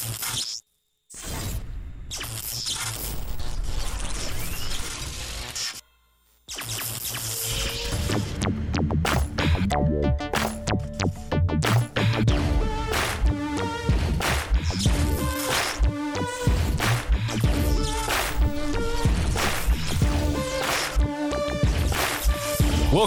Thank you.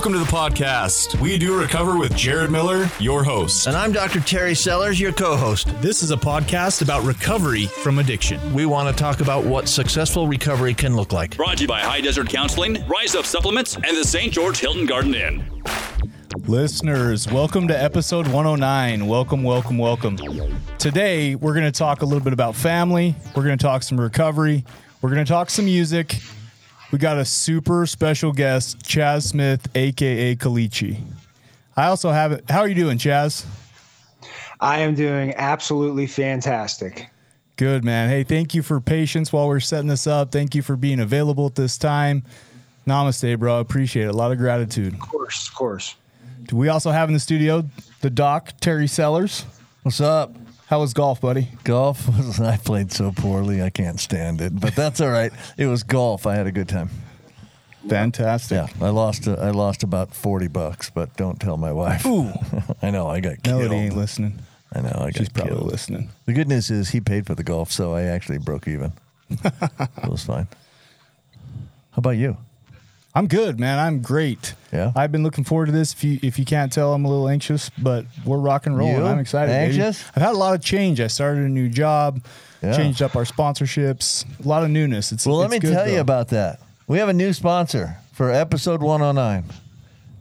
Welcome to the podcast. We do recover with Jared Miller, your host. And I'm Dr. Terry Sellers, your co host. This is a podcast about recovery from addiction. We want to talk about what successful recovery can look like. Brought to you by High Desert Counseling, Rise Up Supplements, and the St. George Hilton Garden Inn. Listeners, welcome to episode 109. Welcome, welcome, welcome. Today, we're going to talk a little bit about family. We're going to talk some recovery. We're going to talk some music. We got a super special guest, Chaz Smith, aka Kalichi. I also have it. How are you doing, Chaz? I am doing absolutely fantastic. Good, man. Hey, thank you for patience while we're setting this up. Thank you for being available at this time. Namaste, bro. Appreciate it. A lot of gratitude. Of course, of course. Do we also have in the studio the doc, Terry Sellers. What's up? How was golf, buddy? Golf? I played so poorly, I can't stand it. But that's all right. It was golf. I had a good time. Fantastic. Yeah, I lost. Uh, I lost about forty bucks, but don't tell my wife. Ooh. I know. I got killed. Melody ain't listening. I know. I got She's probably killed. listening. The good news is he paid for the golf, so I actually broke even. it was fine. How about you? I'm good, man. I'm great. Yeah? I've been looking forward to this. If you if you can't tell, I'm a little anxious, but we're rock and rolling. You? I'm excited. baby. Anxious? I've had a lot of change. I started a new job, Yeah. changed up our sponsorships, a lot of newness. It's Well, let me tell you about that. We have a new sponsor for episode 109.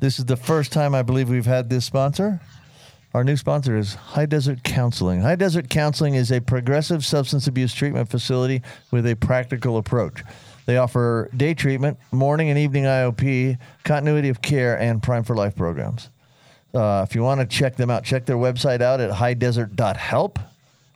This is the first time I believe we've had this sponsor. Our new sponsor is High Desert Counseling. High Desert Counseling is a progressive substance abuse treatment facility with a practical approach. They offer day treatment, morning and evening IOP, continuity of care, and Prime for Life programs. Uh, if you want to check them out, check their website out at highdesert.help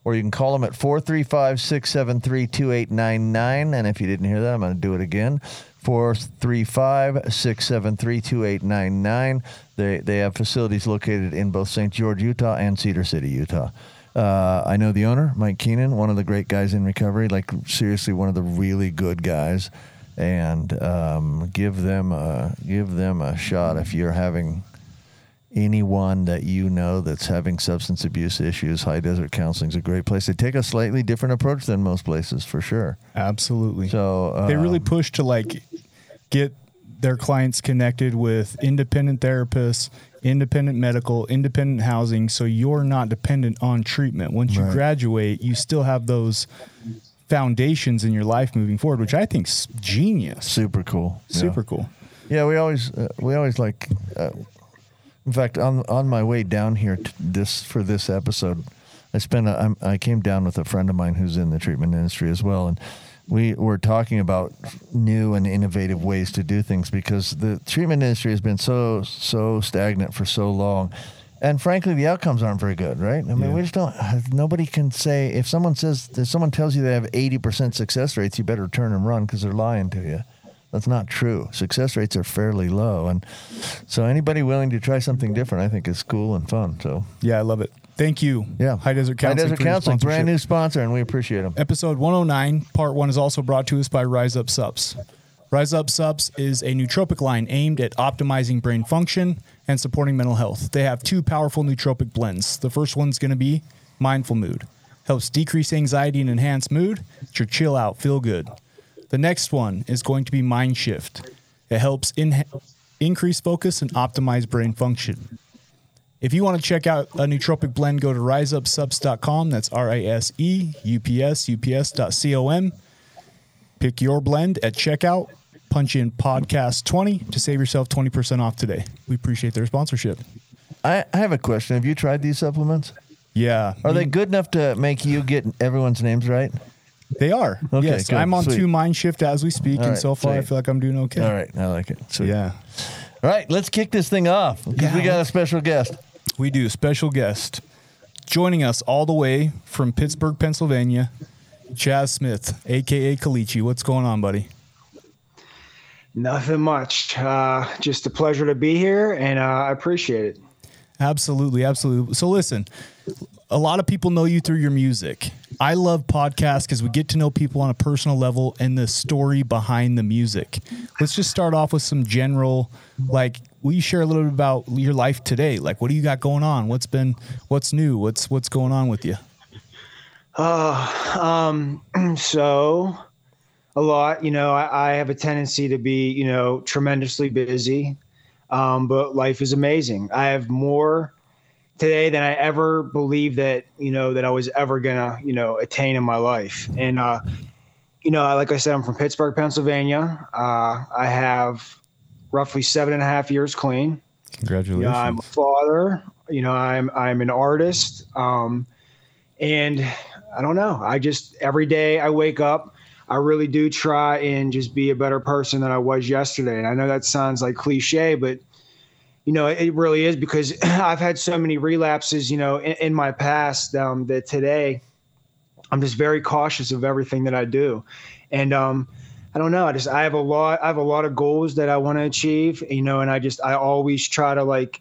or you can call them at 435 673 2899. And if you didn't hear that, I'm going to do it again 435 673 2899. They they have facilities located in both St. George, Utah and Cedar City, Utah. Uh, I know the owner, Mike Keenan, one of the great guys in recovery, like seriously one of the really good guys. And um, give them a, give them a shot if you're having anyone that you know that's having substance abuse issues, High Desert Counseling is a great place. They take a slightly different approach than most places, for sure. Absolutely. So uh, they really push to like get their clients connected with independent therapists, independent medical, independent housing, so you're not dependent on treatment. Once you graduate, you still have those foundations in your life moving forward, which I think's genius. super cool. Yeah. Super cool. Yeah, we always uh, we always like. Uh, in fact, on on my way down here to this for this episode, I spent a, I'm, I came down with a friend of mine who's in the treatment industry as well, and we were talking about new and innovative ways to do things because the treatment industry has been so so stagnant for so long. And frankly, the outcomes aren't very good, right? I mean, we just don't. Nobody can say if someone says if someone tells you they have eighty percent success rates, you better turn and run because they're lying to you. That's not true. Success rates are fairly low, and so anybody willing to try something different, I think, is cool and fun. So Yeah, I love it. Thank you. yeah, High Desert High Counseling. Desert Counseling, brand new sponsor, and we appreciate them. Episode 109, part one, is also brought to us by Rise Up Sups. Rise Up Sups is a nootropic line aimed at optimizing brain function and supporting mental health. They have two powerful nootropic blends. The first one's going to be Mindful Mood, helps decrease anxiety and enhance mood. It's your chill out, feel good. The next one is going to be Mind Shift. It helps in- increase focus and optimize brain function. If you want to check out a nootropic blend, go to riseupsups.com. That's R I S E U P S U P S dot C O M. Pick your blend at checkout. Punch in podcast 20 to save yourself 20% off today. We appreciate their sponsorship. I, I have a question. Have you tried these supplements? Yeah. Are they good enough to make you get everyone's names right? They are. Okay, yes. good. I'm on Sweet. two mind shift as we speak, All and right, so far I feel like I'm doing okay. All right, I like it. Sweet. Yeah. All right, let's kick this thing off because we got a special guest. We do. Special guest joining us all the way from Pittsburgh, Pennsylvania, Chaz Smith, aka Kalichi. What's going on, buddy? Nothing much. Uh, just a pleasure to be here, and uh, I appreciate it. Absolutely, absolutely. So listen, a lot of people know you through your music. I love podcasts because we get to know people on a personal level and the story behind the music. Let's just start off with some general, like, will you share a little bit about your life today? Like, what do you got going on? What's been, what's new? What's what's going on with you? Uh, um, so a lot, you know, I, I have a tendency to be, you know, tremendously busy. Um, but life is amazing. I have more today than I ever believed that, you know, that I was ever gonna, you know, attain in my life. And, uh, you know, like I said, I'm from Pittsburgh, Pennsylvania. Uh, I have roughly seven and a half years clean. Congratulations. You know, I'm a father. You know, I'm I'm an artist. Um, and I don't know. I just every day I wake up, I really do try and just be a better person than I was yesterday. And I know that sounds like cliche, but you know, it really is because I've had so many relapses, you know, in, in my past um, that today I'm just very cautious of everything that I do. And um, I don't know. I just I have a lot. I have a lot of goals that I want to achieve. You know, and I just I always try to like,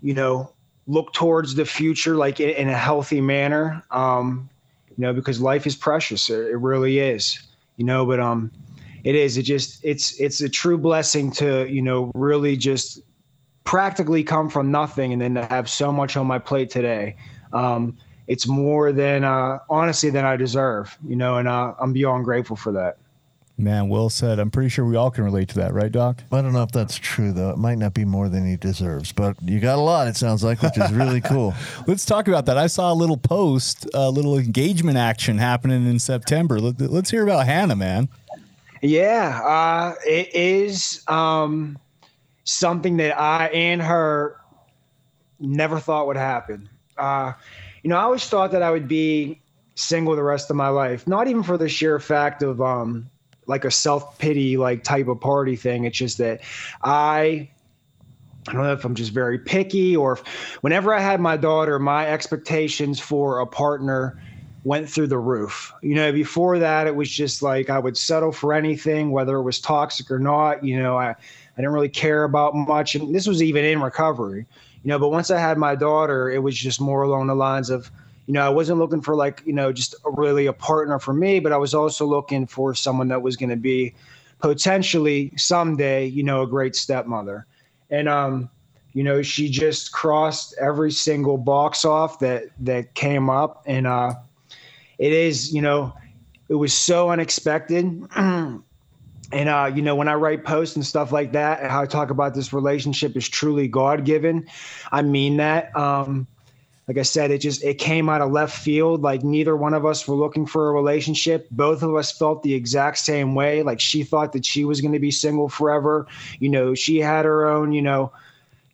you know, look towards the future like in, in a healthy manner. Um, you know, because life is precious. It, it really is. You know, but um, it is. It just it's it's a true blessing to you know really just practically come from nothing and then to have so much on my plate today. Um, it's more than uh, honestly than I deserve, you know, and uh, I'm beyond grateful for that. Man, well said. I'm pretty sure we all can relate to that, right, Doc? I don't know if that's true though. It might not be more than he deserves, but you got a lot. It sounds like, which is really cool. Let's talk about that. I saw a little post, a little engagement action happening in September. Let, us hear about Hannah, man. Yeah, uh, it is um, something that I and her never thought would happen. Uh, you know, I always thought that I would be single the rest of my life, not even for the sheer fact of um, like a self pity like type of party thing. It's just that I I don't know if I'm just very picky or if whenever I had my daughter, my expectations for a partner went through the roof. You know, before that, it was just like I would settle for anything, whether it was toxic or not. You know, I, I didn't really care about much. And this was even in recovery, you know, but once I had my daughter, it was just more along the lines of, you know, I wasn't looking for like, you know, just a, really a partner for me, but I was also looking for someone that was going to be potentially someday, you know, a great stepmother. And, um, you know, she just crossed every single box off that, that came up. And, uh, it is, you know, it was so unexpected. and, uh, you know, when I write posts and stuff like that, how I talk about this relationship is truly God given, I mean that. Um, like I said, it just it came out of left field. Like neither one of us were looking for a relationship. Both of us felt the exact same way. Like she thought that she was going to be single forever. You know, she had her own, you know,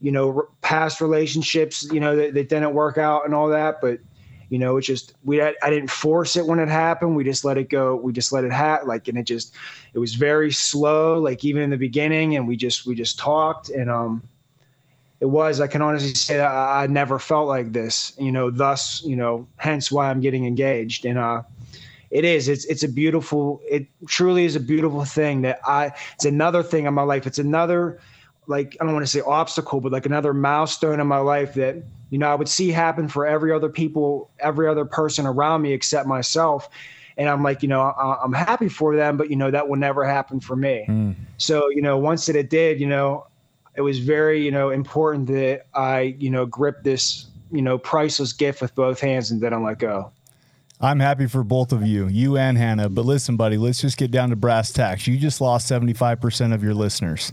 you know, past relationships, you know, that, that didn't work out and all that. But you know, it's just we I didn't force it when it happened. We just let it go. We just let it happen. Like, and it just it was very slow. Like even in the beginning, and we just we just talked and um it was i can honestly say that i never felt like this you know thus you know hence why i'm getting engaged. And uh it is it's it's a beautiful it truly is a beautiful thing that i it's another thing in my life. It's another like i don't want to say obstacle but like another milestone in my life that you know i would see happen for every other people every other person around me except myself. And i'm like you know I, i'm happy for them but you know that will never happen for me. Mm. so you know once that it did you know it was very you know important that I you know grip this you know priceless gift with both hands and didn't let go. I'm happy for both of you, you and Hannah. But listen, buddy, let's just get down to brass tacks. You just lost 75% of your listeners.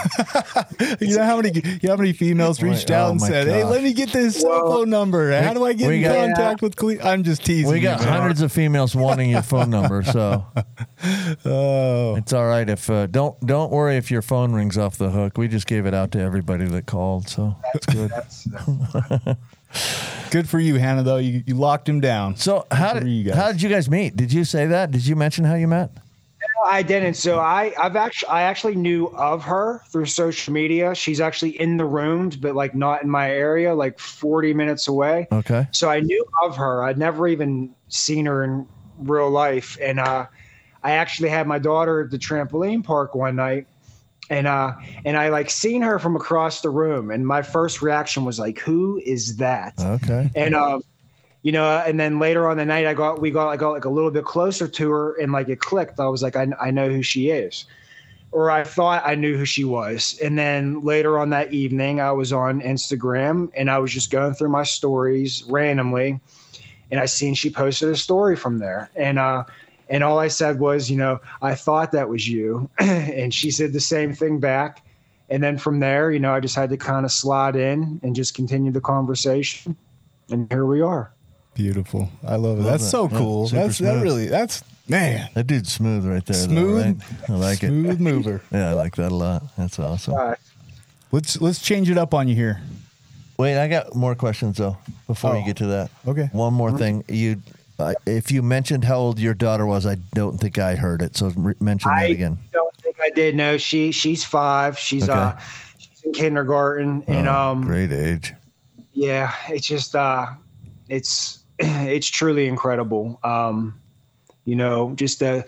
you know how many you know how many females reached out oh and said, gosh. "Hey, let me get this cell phone number. How do I get in got, contact yeah. with Cle-? I'm just teasing. We got you, hundreds of females wanting your phone number, so oh. it's all right. If uh, don't don't worry if your phone rings off the hook. We just gave it out to everybody that called, so that's good. That's, good for you, Hannah. Though you, you locked him down. So how did how did you guys meet? Did you say that? Did you mention how you met? I didn't. So I, I've actually, I actually knew of her through social media. She's actually in the rooms, but like not in my area, like 40 minutes away. Okay. So I knew of her. I'd never even seen her in real life. And uh, I actually had my daughter at the trampoline park one night, and uh, and I like seen her from across the room, and my first reaction was like, "Who is that?" Okay. And um, you know, and then later on the night, I got we got I got like a little bit closer to her, and like it clicked. I was like, I, I know who she is, or I thought I knew who she was. And then later on that evening, I was on Instagram and I was just going through my stories randomly, and I seen she posted a story from there, and uh, and all I said was, you know, I thought that was you, and she said the same thing back. And then from there, you know, I just had to kind of slide in and just continue the conversation, and here we are. Beautiful. I love it. that's that. so cool. super that's that really that's man. That dude's smooth right there. though, Smooth. right? I like it. Smooth mover. Yeah, I like that a lot. That's awesome. Let's let's change it up on you here. Wait, I got more questions though. Before you Oh. get to that, Okay. One more thing, you, uh, if you mentioned how old your daughter was, I don't think I heard it. So re- mention that again. I don't think I did. No, she she's five. She's Okay. uh she's in kindergarten, and Oh, um great age. yeah, it's just uh it's it's truly incredible. Um, you know, just to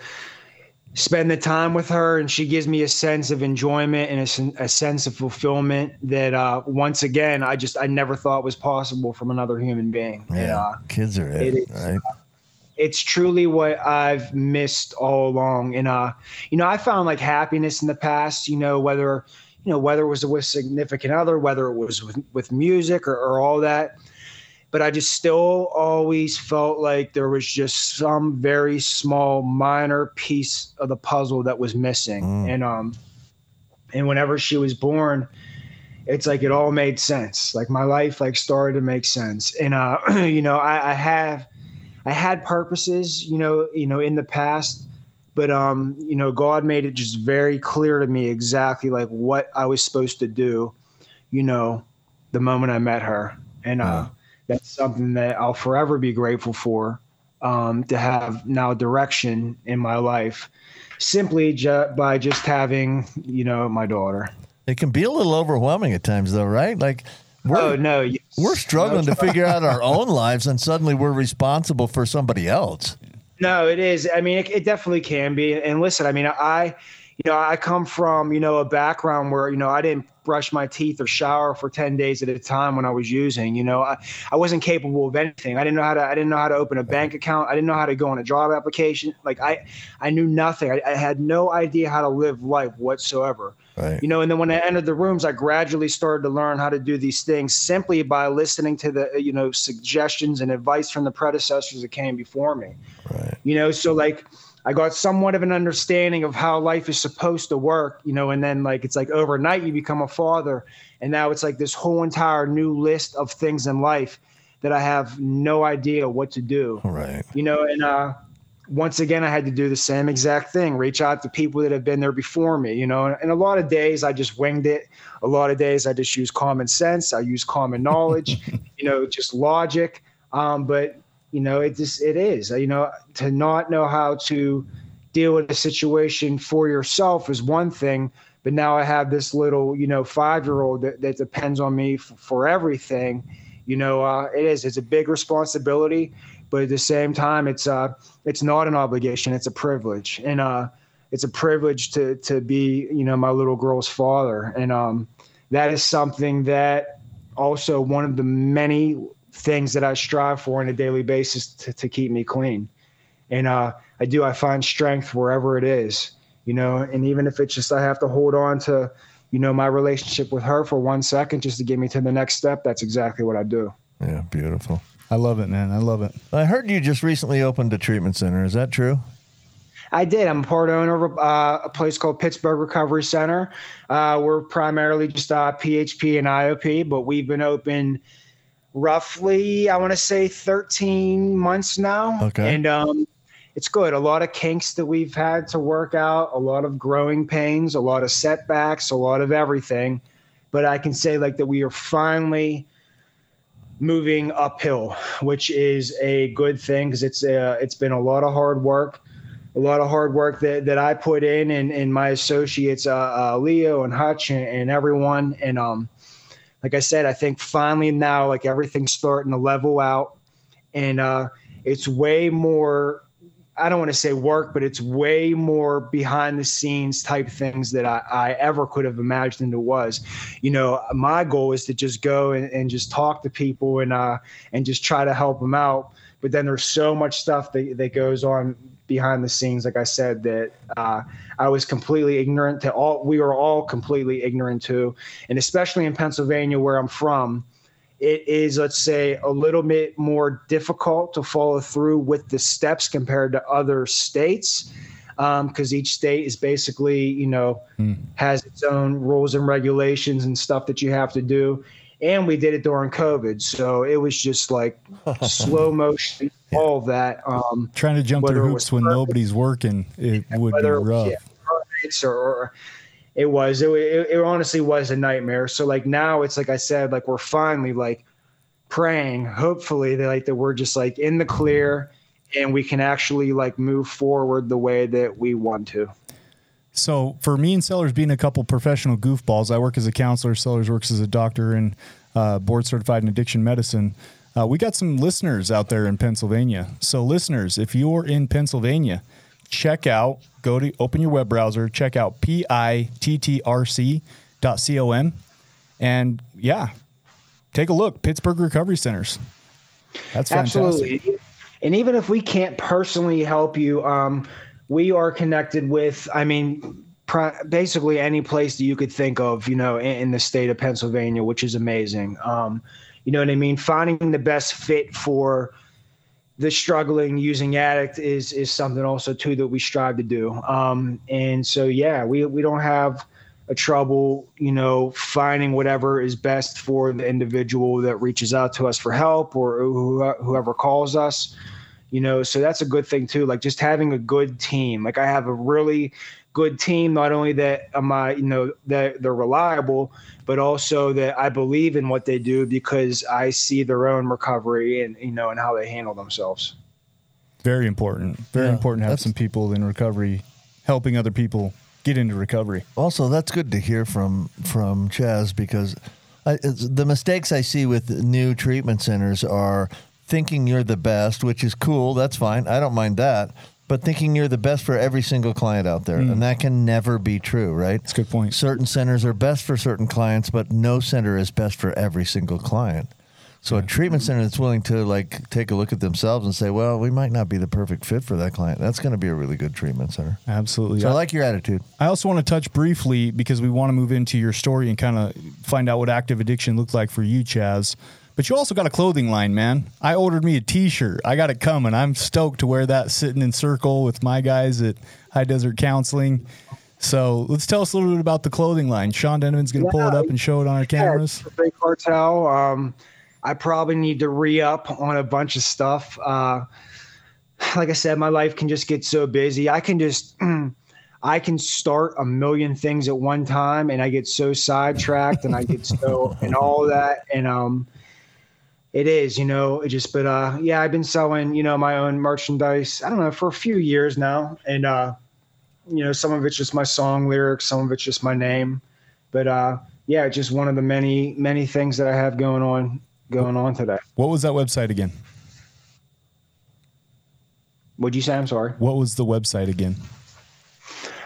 spend the time with her, and she gives me a sense of enjoyment and a, a sense of fulfillment that uh once again I just I never thought was possible from another human being. And, Yeah, uh, kids are it right? it's truly what I've missed all along. And uh, you know, I found like happiness in the past, you know, whether you know, whether it was with significant other, whether it was with, with music or, or all that. But I just still always felt like there was just some very small, minor piece of the puzzle that was missing. Mm. And um, and whenever she was born, it's like it all made sense. Like my life like started to make sense. And uh, you know, I, I have I had purposes, you know, you know, in the past, but um, you know, God made it just very clear to me exactly like what I was supposed to do, you know, the moment I met her. And uh Wow. That's something that I'll forever be grateful for. Um, to have now direction in my life simply ju- by just having, you know, my daughter. It can be a little overwhelming at times, though, right? Like we're oh no, yes. we're struggling No, to figure out our own lives, and suddenly we're responsible for somebody else. No, it is. I mean, it, it definitely can be. And listen, I mean, I, you know, I come from, you know, a background where, you know, I didn't brush my teeth or shower for 10 days at a time when I was using, you know, I, I wasn't capable of anything. I didn't know how to, I didn't know how to open a bank account. I didn't know how to go on a job application. Like I, I knew nothing. I, I had no idea how to live life whatsoever Right. you know and then when i entered the rooms i gradually started to learn how to do these things simply by listening to the you know suggestions and advice from the predecessors that came before me Right. you know so like i got somewhat of an understanding of how life is supposed to work you know and then like it's like overnight you become a father and now it's like this whole entire new list of things in life that i have no idea what to do. Right. you know and uh once again i had to do the same exact thing reach out to people that have been there before me you know and a lot of days i just winged it. A lot of days i just use common sense i use common knowledge you know just logic. Um, but you know it just it is you know to not know how to deal with a situation for yourself is one thing but now i have this little you know five year old that, that depends on me f- for everything you know uh, it is it's a big responsibility but at the same time it's uh it's not an obligation it's a privilege. And uh it's a privilege to to be you know my little girl's father. And um that is something that also one of the many things that I strive for on a daily basis to, to keep me clean and uh I do I find strength wherever it is you know and even if it's just I have to hold on to you know my relationship with her for one second just to get me to the next step that's exactly what I do Yeah. Beautiful. I love it, man. I love it. I heard you just recently opened a treatment center. Is that true? I did. I'm a part owner of uh, a place called Pittsburgh Recovery Center. Uh, we're primarily just uh, PHP and IOP, but we've been open roughly, I want to say, 13 months now. Okay. And um, it's good. A lot of kinks that we've had to work out, a lot of growing pains, a lot of setbacks, a lot of everything. But I can say like that we are finally moving uphill, which is a good thing because it's uh, it's been a lot of hard work a lot of hard work that, that I put in and, and my associates, uh, uh, Leo and Hutch and, and everyone. And um, like I said, I think finally now, like everything's starting to level out and uh, it's way more I don't want to say work, but it's way more behind the scenes type things that I, I ever could have imagined it was. You know, my goal is to just go and, and just talk to people and uh and just try to help them out. But then there's so much stuff that, that goes on behind the scenes, like I said, that uh, I was completely ignorant to all we were all completely ignorant to. And especially in Pennsylvania where I'm from, it is, let's say, a little bit more difficult to follow through with the steps compared to other states because um, each state is basically, you know, mm. has its own rules and regulations and stuff that you have to do. And we did it during COVID, so it was just like slow motion, yeah. all that. Um, Trying to jump through hoops when nobody's working, it would be rough. Was, yeah, or, or it was it, it, it honestly was a nightmare so like now it's like i said like we're finally like praying hopefully that like that we're just like in the clear and we can actually like move forward the way that we want to so for me and sellers being a couple professional goofballs i work as a counselor sellers works as a doctor and uh, board certified in addiction medicine uh, we got some listeners out there in pennsylvania so listeners if you're in pennsylvania check out, go to open your web browser, check out pittrc.com, and yeah, take a look. Pittsburgh Recovery Centers. That's fantastic. Absolutely. And even if we can't personally help you, um, we are connected with, I mean, basically any place that you could think of, you know, in, in the state of Pennsylvania, which is amazing. Um, you know what I mean? Finding the best fit for the struggling using addict is is something also too that we strive to do. Um, and so yeah, we we don't have a trouble, you know, finding whatever is best for the individual that reaches out to us for help or whoever calls us. You know, so that's a good thing too. Like just having a good team. Like I have a really good team. Not only that am I, you know, that they're reliable, but also that I believe in what they do because I see their own recovery and you know and how they handle themselves. Very important. Very yeah, important to have some people in recovery helping other people get into recovery. Also, that's good to hear from from Chaz because I, the mistakes I see with new treatment centers are thinking you're the best, which is cool. That's fine. I don't mind that but thinking you're the best for every single client out there. Mm. And that can never be true, right? That's a good point. Certain centers are best for certain clients, but no center is best for every single client. So a treatment center that's willing to like take a look at themselves and say, well, we might not be the perfect fit for that client. That's going to be a really good treatment center. Absolutely. So I like your attitude. I also want to touch briefly because we want to move into your story and kind of find out what active addiction looked like for you, Chaz. But you also got a clothing line, man. I ordered me a T-shirt. I got it coming. I'm stoked to wear that sitting in circle with my guys at High Desert Counseling. So let's tell us a little bit about the clothing line. Sean Denneman's going to yeah, pull it up and show it on our cameras. Yeah, big cartel. Um, I probably need to re up on a bunch of stuff. Uh, like I said, my life can just get so busy. I can just. I can start a million things at one time and I get so sidetracked and I get so and all that and um it is, you know, it just, but, uh, yeah, I've been selling, you know, my own merchandise, I don't know, for a few years now. And, uh, you know, some of it's just my song lyrics, some of it's just my name, but, uh, yeah, just one of the many, many things that I have going on, going on today. What was that website again? What'd you say? I'm sorry. What was the website again?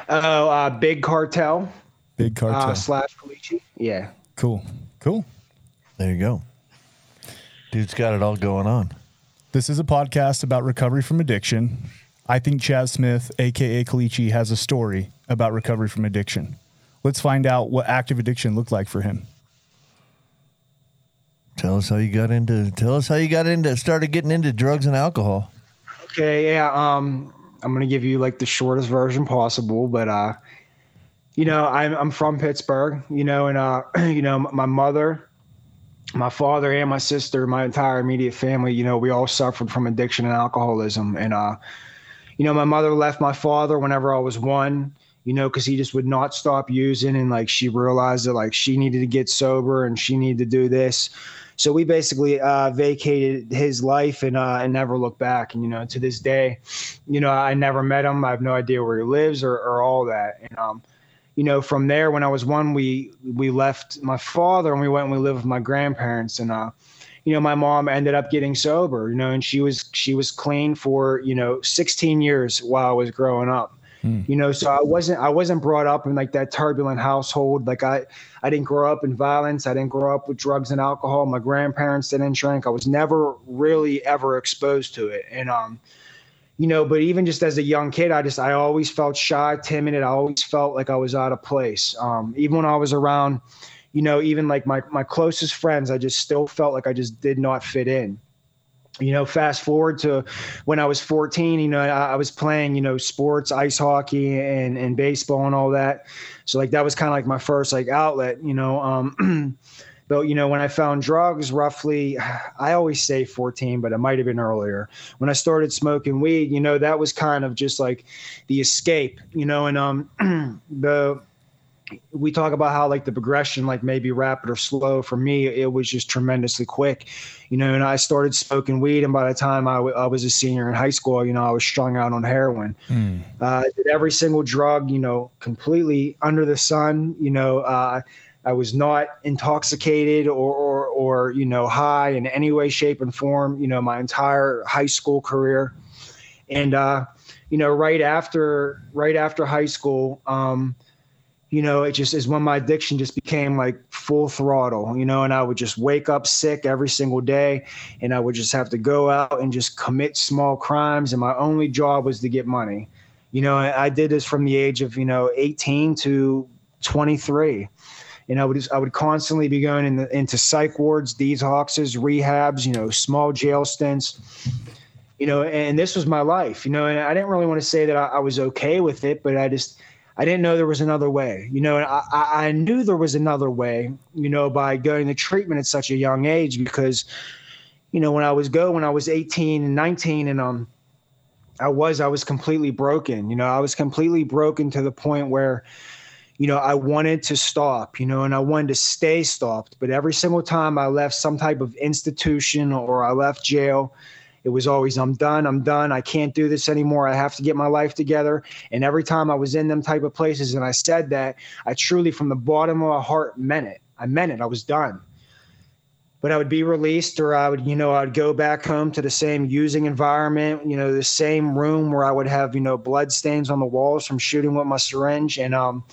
Oh, uh, Big Cartel. Big Cartel. Uh, slash Caliche. Yeah. Cool. Cool. There you go. Dude's got it all going on. This is a podcast about recovery from addiction. I think Chaz Smith, aka Caliche, has a story about recovery from addiction. Let's find out what active addiction looked like for him. Tell us how you got into. Tell us how you got into. Started getting into drugs and alcohol. Okay, yeah. Um, I'm gonna give you like the shortest version possible, but uh, you know, I'm I'm from Pittsburgh. You know, and uh, you know, my mother my father and my sister, my entire immediate family, you know, we all suffered from addiction and alcoholism. And, uh, you know, my mother left my father whenever I was one, you know, because he just would not stop using. And like she realized that like she needed to get sober and she needed to do this. So we basically uh, vacated his life and uh, and never looked back. And you know, to this day, you know, I never met him. I have no idea where he lives or, or all that. And um, you know, from there, when I was one, we we left my father and we went and we lived with my grandparents. And uh, you know, my mom ended up getting sober, you know, and she was she was clean for, you know, 16 years while I was growing up. Mm. You know, so I wasn't I wasn't brought up in like that turbulent household. Like I I didn't grow up in violence. I didn't grow up with drugs and alcohol. My grandparents didn't drink. I was never really ever exposed to it. And um, you know, but even just as a young kid, I just I always felt shy, timid. I always felt like I was out of place. Um, even when I was around, you know, even like my my closest friends, I just still felt like I just did not fit in you know, fast forward to when I was 14, you know, I, I, was playing, you know, sports, ice hockey and, and baseball and all that. So like, that was kind of like my first like outlet, you know, um, but you know, when I found drugs roughly, I always say 14, but it might've been earlier. When I started smoking weed, you know, that was kind of just like the escape, you know, and, um, the, we talk about how like the progression like maybe rapid or slow. For me it was just tremendously quick you know and i started smoking weed and by the time I, w- I was a senior in high school you know i was strung out on heroin. Mm. uh, did every single drug you know completely under the sun you know uh, i was not intoxicated or, or or you know high in any way shape and form you know my entire high school career and uh you know right after right after high school um you know, it just is when my addiction just became like full throttle, you know, and I would just wake up sick every single day and I would just have to go out and just commit small crimes. And my only job was to get money. You know, I did this from the age of, you know, 18 to 23. And I would I would constantly be going in the, into psych wards, detoxes, rehabs, you know, small jail stints, you know, and this was my life, you know, and I didn't really want to say that I, I was okay with it, but I just, I didn't know there was another way, you know, and I, I knew there was another way, you know, by going to treatment at such a young age because, you know, when I was go when I was 18 and 19 and um I was I was completely broken, you know, I was completely broken to the point where, you know, I wanted to stop, you know, and I wanted to stay stopped. But every single time I left some type of institution or I left jail, it was always, I'm done, I'm done, I can't do this anymore, I have to get my life together. And every time I was in them type of places and I said that, I truly, from the bottom of my heart, meant it. I meant it, I was done. But I would be released, or I would, you know, I'd go back home to the same using environment, you know, the same room where I would have, you know, blood stains on the walls from shooting with my syringe. And um,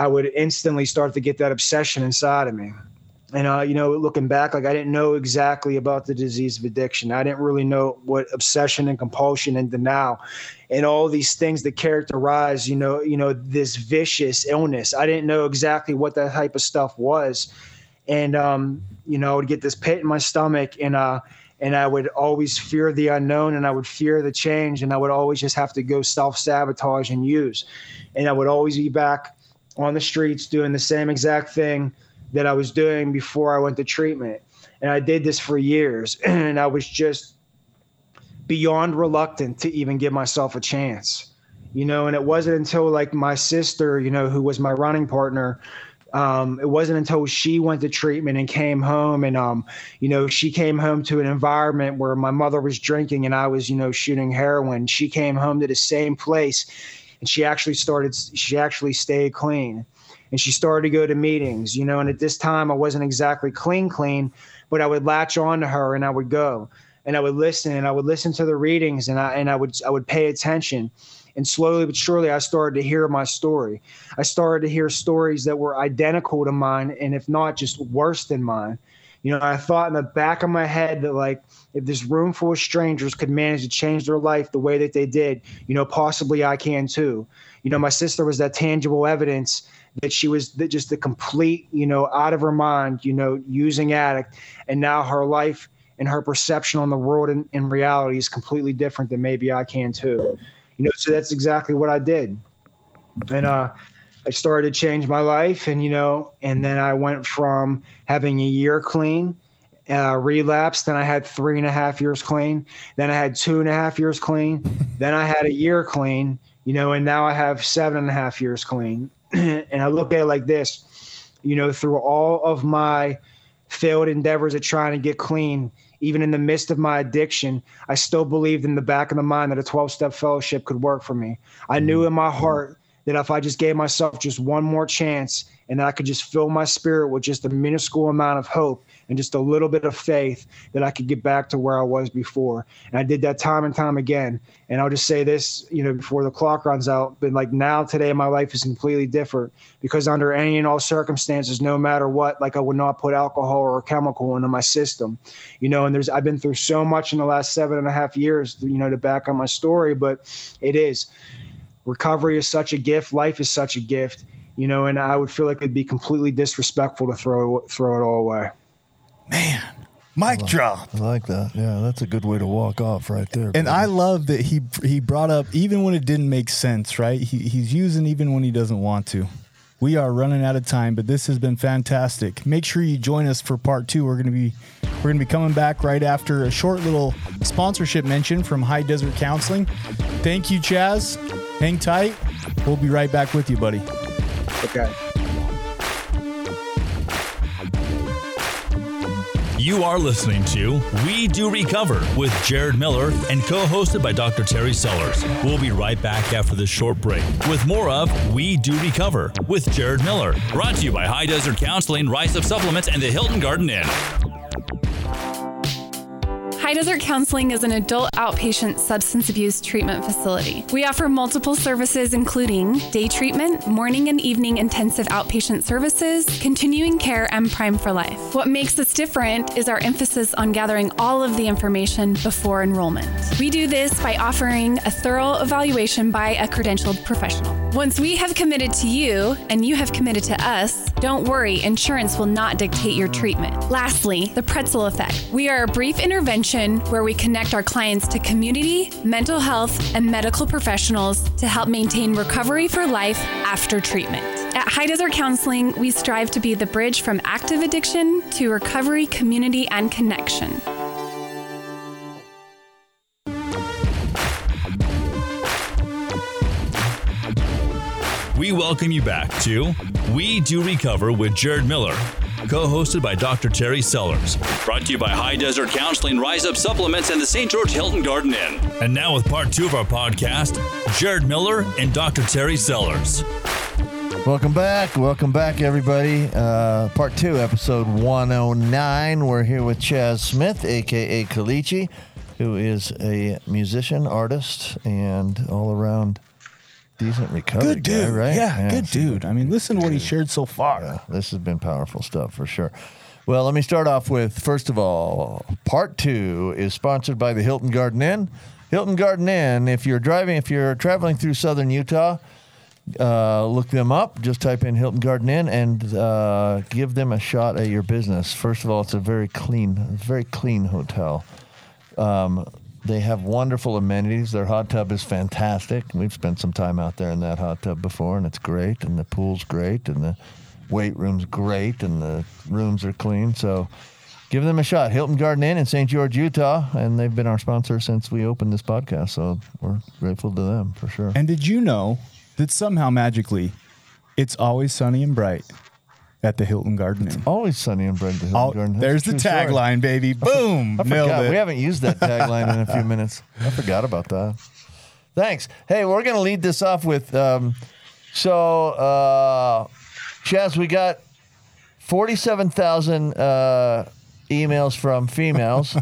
I would instantly start to get that obsession inside of me and uh, you know, looking back, like I didn't know exactly about the disease of addiction. I didn't really know what obsession and compulsion and denial, and all these things that characterize, you know, you know, this vicious illness. I didn't know exactly what that type of stuff was, and um, you know, I would get this pit in my stomach, and uh, and I would always fear the unknown, and I would fear the change, and I would always just have to go self sabotage and use, and I would always be back on the streets doing the same exact thing that I was doing before I went to treatment. And I did this for years. And I was just beyond reluctant to even give myself a chance. You know, and it wasn't until like my sister, you know, who was my running partner, um, it wasn't until she went to treatment and came home and um, you know she came home to an environment where my mother was drinking and i was you know shooting heroin she came home to the same place and she actually started she actually stayed clean and she started to go to meetings, you know. And at this time, I wasn't exactly clean, clean, but I would latch on to her and I would go and I would listen and I would listen to the readings and I and I would I would pay attention. And slowly but surely, I started to hear my story. I started to hear stories that were identical to mine, and if not, just worse than mine. You know, I thought in the back of my head that like if this room full of strangers could manage to change their life the way that they did, you know, possibly I can too. You know, my sister was that tangible evidence that she was just the complete, you know, out of her mind, you know, using addict. And now her life and her perception on the world and in reality is completely different than maybe I can too. You know, so that's exactly what I did. And uh, I started to change my life, and you know, and then I went from having a year clean, uh, relapsed. Then I had three and a half years clean. Then I had two and a half years clean. then I had a year clean. You know, and now I have seven and a half years clean. and I look at it like this, you know, through all of my failed endeavors at trying to get clean, even in the midst of my addiction, I still believed in the back of the mind that a 12 step fellowship could work for me. I knew in my heart that if I just gave myself just one more chance and that I could just fill my spirit with just a minuscule amount of hope and just a little bit of faith that I could get back to where I was before. And I did that time and time again. And I'll just say this, you know, before the clock runs out, but like now today my life is completely different because under any and all circumstances, no matter what, like I would not put alcohol or chemical into my system, you know, and there's, I've been through so much in the last seven and a half years, you know, to back on my story, but it is recovery is such a gift. Life is such a gift, you know, and I would feel like it'd be completely disrespectful to throw, throw it all away. Man, mic drop. I like that. Yeah, that's a good way to walk off right there. And baby. I love that he he brought up even when it didn't make sense, right? He, he's using even when he doesn't want to. We are running out of time, but this has been fantastic. Make sure you join us for part two. We're gonna be we're gonna be coming back right after a short little sponsorship mention from High Desert Counseling. Thank you, Chaz. Hang tight. We'll be right back with you, buddy. Okay. You are listening to We Do Recover with Jared Miller and co hosted by Dr. Terry Sellers. We'll be right back after this short break with more of We Do Recover with Jared Miller. Brought to you by High Desert Counseling, Rise Up Supplements, and the Hilton Garden Inn. High Desert Counseling is an adult outpatient substance abuse treatment facility. We offer multiple services, including day treatment, morning and evening intensive outpatient services, continuing care, and Prime for Life. What makes us different is our emphasis on gathering all of the information before enrollment. We do this by offering a thorough evaluation by a credentialed professional. Once we have committed to you and you have committed to us, don't worry, insurance will not dictate your treatment. Lastly, the pretzel effect. We are a brief intervention where we connect our clients to community, mental health, and medical professionals to help maintain recovery for life after treatment. At High Desert Counseling, we strive to be the bridge from active addiction to recovery, community, and connection. We welcome you back to We Do Recover with Jared Miller, co hosted by Dr. Terry Sellers. Brought to you by High Desert Counseling, Rise Up Supplements, and the St. George Hilton Garden Inn. And now, with part two of our podcast, Jared Miller and Dr. Terry Sellers. Welcome back. Welcome back, everybody. Uh, part two, episode 109. We're here with Chaz Smith, aka Kalichi, who is a musician, artist, and all around decent recovery Good dude, guy, right? Yeah, good so dude. I mean, listen to what he shared so far. Yeah, this has been powerful stuff for sure. Well, let me start off with first of all, part two is sponsored by the Hilton Garden Inn. Hilton Garden Inn. If you're driving, if you're traveling through southern Utah, uh, look them up. Just type in Hilton Garden Inn and uh, give them a shot at your business. First of all, it's a very clean, very clean hotel. Um, they have wonderful amenities. Their hot tub is fantastic. We've spent some time out there in that hot tub before, and it's great. And the pool's great, and the weight room's great, and the rooms are clean. So give them a shot. Hilton Garden Inn in St. George, Utah, and they've been our sponsor since we opened this podcast. So we're grateful to them for sure. And did you know that somehow magically it's always sunny and bright at the Hilton Garden Inn? Always sunny and bright at the Hilton Garden. That's there's the tagline, baby. Boom. I forgot. it. We haven't used that tagline in a few minutes. I forgot about that. Thanks. Hey, we're going to lead this off with um, so, uh, Chaz, we got 47,000 uh, emails from females,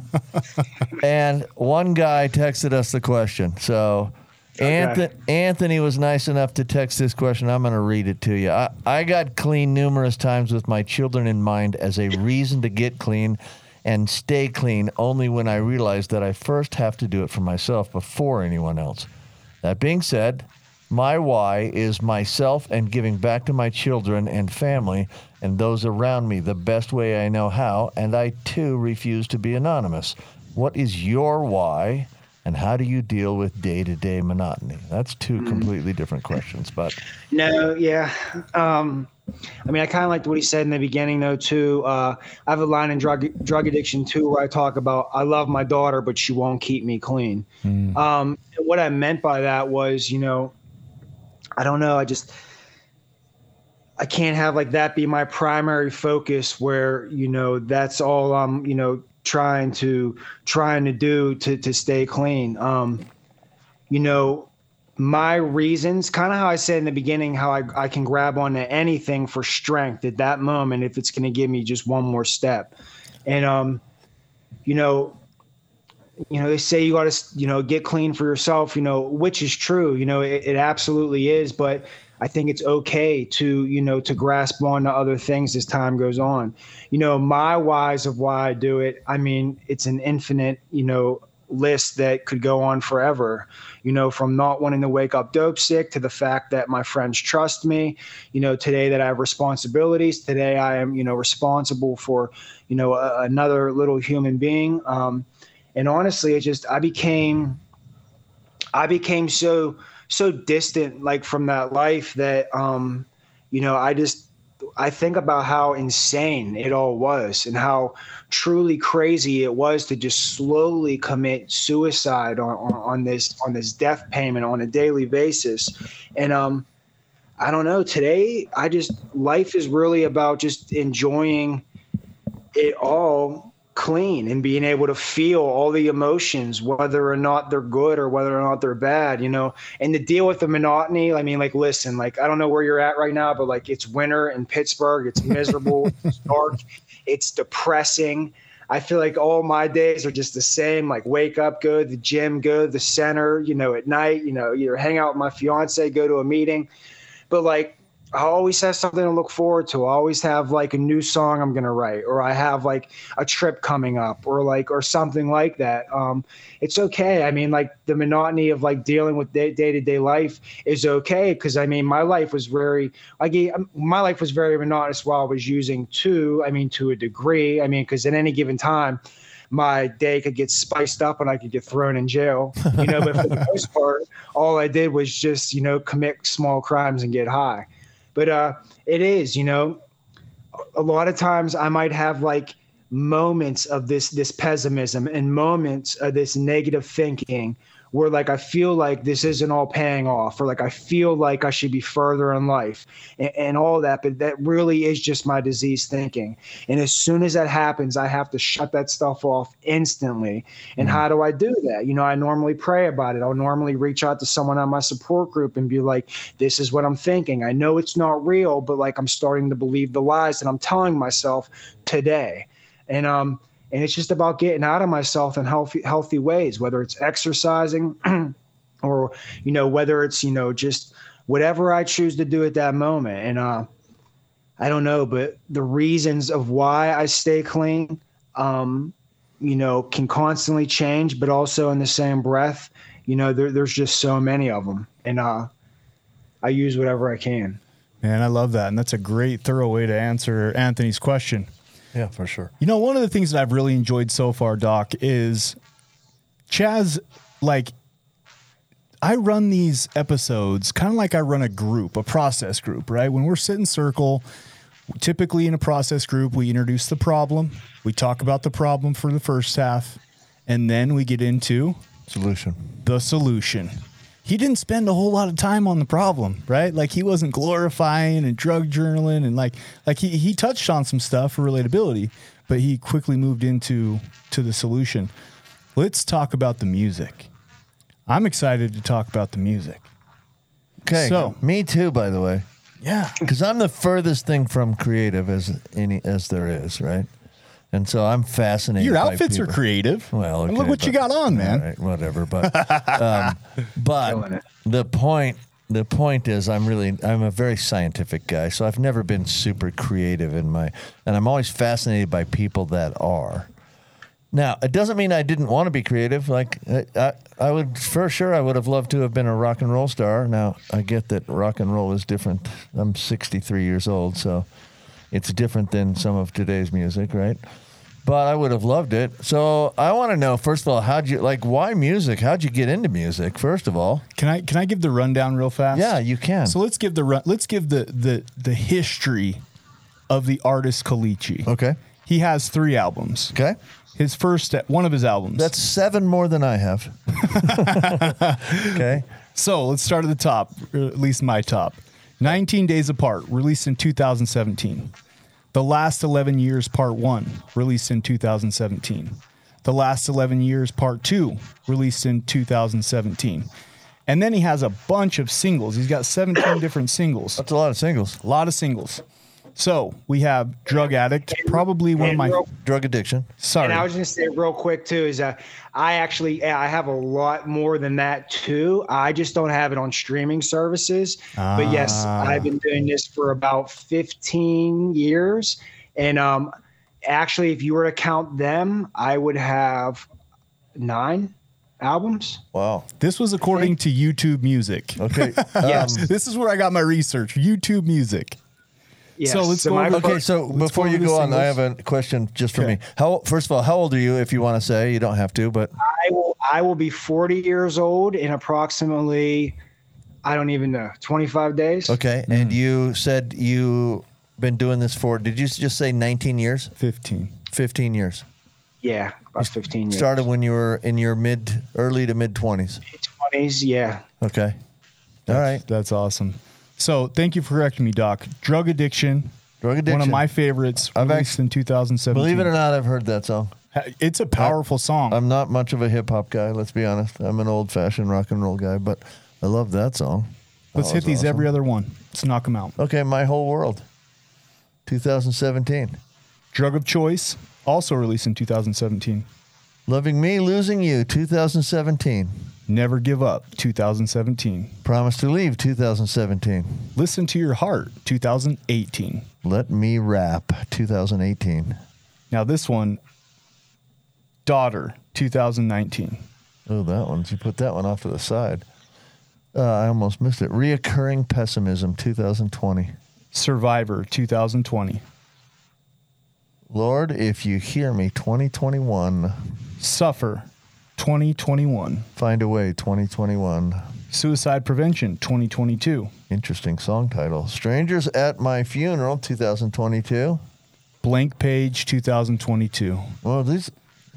and one guy texted us the question. So, Anthony, Anthony was nice enough to text this question. I'm going to read it to you. I, I got clean numerous times with my children in mind as a reason to get clean and stay clean only when I realized that I first have to do it for myself before anyone else. That being said, my why is myself and giving back to my children and family and those around me the best way I know how, and I too refuse to be anonymous. What is your why, and how do you deal with day to day monotony? That's two completely different questions, but No, yeah. Um, I mean, I kind of liked what he said in the beginning, though. Too, uh, I have a line in drug drug addiction too, where I talk about I love my daughter, but she won't keep me clean. Um, what I meant by that was, you know, I don't know. I just I can't have like that be my primary focus, where you know that's all I'm, you know, trying to trying to do to to stay clean. Um, you know, my reasons, kind of how I said in the beginning, how I, I can grab onto anything for strength at that moment if it's going to give me just one more step. And, um, you know, you know, they say you got to, you know, get clean for yourself, you know, which is true, you know, it, it absolutely is. But I think it's okay to, you know, to grasp on to other things as time goes on. You know, my whys of why I do it, I mean, it's an infinite, you know, list that could go on forever. You know, from not wanting to wake up dope sick to the fact that my friends trust me. You know, today that I have responsibilities. Today I am, you know, responsible for, you know, a, another little human being. Um, and honestly, it just I became, I became so so distant like from that life that um, you know I just I think about how insane it all was and how truly crazy it was to just slowly commit suicide on, on, on this on this death payment on a daily basis. And um I don't know, today I just life is really about just enjoying it all clean and being able to feel all the emotions, whether or not they're good or whether or not they're bad, you know, and to deal with the monotony. I mean, like, listen, like, I don't know where you're at right now, but like, it's winter in Pittsburgh. It's miserable. it's dark. It's depressing. I feel like all my days are just the same. Like wake up good, the gym good, the center, you know, at night, you know, either hang out with my fiance, go to a meeting. But like I always have something to look forward to. I always have like a new song I'm gonna write, or I have like a trip coming up, or like or something like that. Um, it's okay. I mean, like the monotony of like dealing with day to day life is okay because I mean, my life was very like um, my life was very monotonous while I was using two. I mean, to a degree. I mean, because at any given time, my day could get spiced up and I could get thrown in jail. You know, but for the most part, all I did was just you know commit small crimes and get high. But uh, it is, you know, a lot of times I might have like moments of this this pessimism and moments of this negative thinking where like I feel like this isn't all paying off, or like I feel like I should be further in life and, and, all that. But that really is just my disease thinking. And as soon as that happens, I have to shut that stuff off instantly. And mm-hmm. how do I do that? You know, I normally pray about it. I'll normally reach out to someone on my support group and be like, this is what I'm thinking. I know it's not real, but like I'm starting to believe the lies that I'm telling myself today. And um, and it's just about getting out of myself in healthy healthy ways whether it's exercising or you know whether it's you know just whatever i choose to do at that moment. And uh i don't know but the reasons of why i stay clean um you know can constantly change but also in the same breath you know there, there's just so many of them and uh i use whatever i can. Man i love that. And that's a great thorough way to answer anthony's question yeah, for sure. You know, one of the things that I've really enjoyed so far, Doc, is Chaz, like, I run these episodes kind of like I run a group, a process group, right? When we're sitting circle, typically in a process group, we introduce the problem, we talk about the problem for the first half, and then we get into solution. The solution he didn't spend a whole lot of time on the problem, right? Like he wasn't glorifying and drug journaling and like like he he touched on some stuff for relatability, but he quickly moved into to the solution. Let's talk about the music. I'm excited to talk about the music. Okay. So me too, by the way. Yeah. Because I'm the furthest thing from creative as any as there is, right? And so I'm fascinated. Your outfits are creative. Well, okay, look what but, you got on, man. Right, whatever, but um, but the point the point is I'm really I'm a very scientific guy, so I've never been super creative in my and I'm always fascinated by people that are. Now, it doesn't mean I didn't want to be creative. Like I, I, I would for sure I would have loved to have been a rock and roll star. Now, I get that rock and roll is different. I'm 63 years old, so it's different than some of today's music, right? But I would have loved it. So I want to know first of all, how'd you like? Why music? How'd you get into music? First of all, can I can I give the rundown real fast? Yeah, you can. So let's give the run, let's give the the the history of the artist Kalichi. Okay. He has three albums. Okay. His first uh, one of his albums. That's seven more than I have. okay. So let's start at the top, at least my top. 19 Days Apart, released in 2017. The Last 11 Years, Part 1, released in 2017. The Last 11 Years, Part 2, released in 2017. And then he has a bunch of singles. He's got 17 different singles. That's a lot of singles. A lot of singles. So we have Drug Addict, probably one of my. real- Drug addiction. Sorry. And I was going to say real quick too is that I actually I have a lot more than that too. I just don't have it on streaming services. But yes, Ah. I've been doing this for about 15 years, and um, actually, if you were to count them, I would have nine albums. Wow. This was according to YouTube Music. Okay. Yes. Um, This is where I got my research. YouTube Music. Yes. So let's go my over- Okay, first- so before go you go on, I have a question just for Okay. me. How first of all, how old are you? If you want to say, you don't have to, but I will I will be 40 years old in approximately I don't even know 25 days. okay. Mm. And you said you been doing this for? Did you just say 19 years? 15. 15 years. Yeah, about 15 years. Started when you were in your mid, early to mid 20s. 20s. Yeah. Okay. All right. That's awesome. So thank you for correcting me, Doc. Drug Addiction. Drug addiction. One of my favorites. I've released actually- in 2017. Believe it or not, I've heard that song. It's a powerful song. I'm not much of a hip hop guy. Let's be honest. I'm an old fashioned rock and roll guy, but I love that song. Let's hit these awesome. every other one. Let's knock them out. Okay, my whole world. 2017. Drug of Choice, also released in 2017. Loving Me, Losing You, 2017. Never Give Up, 2017. Promise to Leave, 2017. Listen to Your Heart, 2018. Let Me Rap, 2018. Now this one, Daughter, 2019. Oh, that one. You put that one off to the side. Uh, I almost missed it. Reoccurring Pessimism, 2020. Survivor, 2020. Lord, if you hear me, 2021. Suffer, 2021. Find a Way, 2021. Suicide Prevention, 2022. Interesting song title. Strangers at My Funeral, 2022. Blank Page, 2022. Well, these,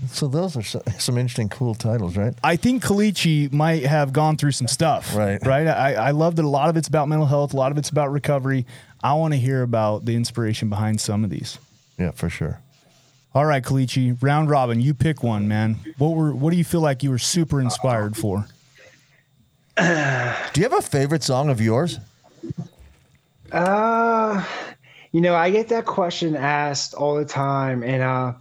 so those are so- some interesting, cool titles, right? I think Kalichi might have gone through some stuff. Right. Right. I, I love that a lot of it's about mental health, a lot of it's about recovery. I want to hear about the inspiration behind some of these. Yeah, for sure. All right, Kalichi, round robin, you pick one, man. What were what do you feel like you were super inspired for? Do you have a favorite song of yours? Uh, you know, I get that question asked all the time, and uh,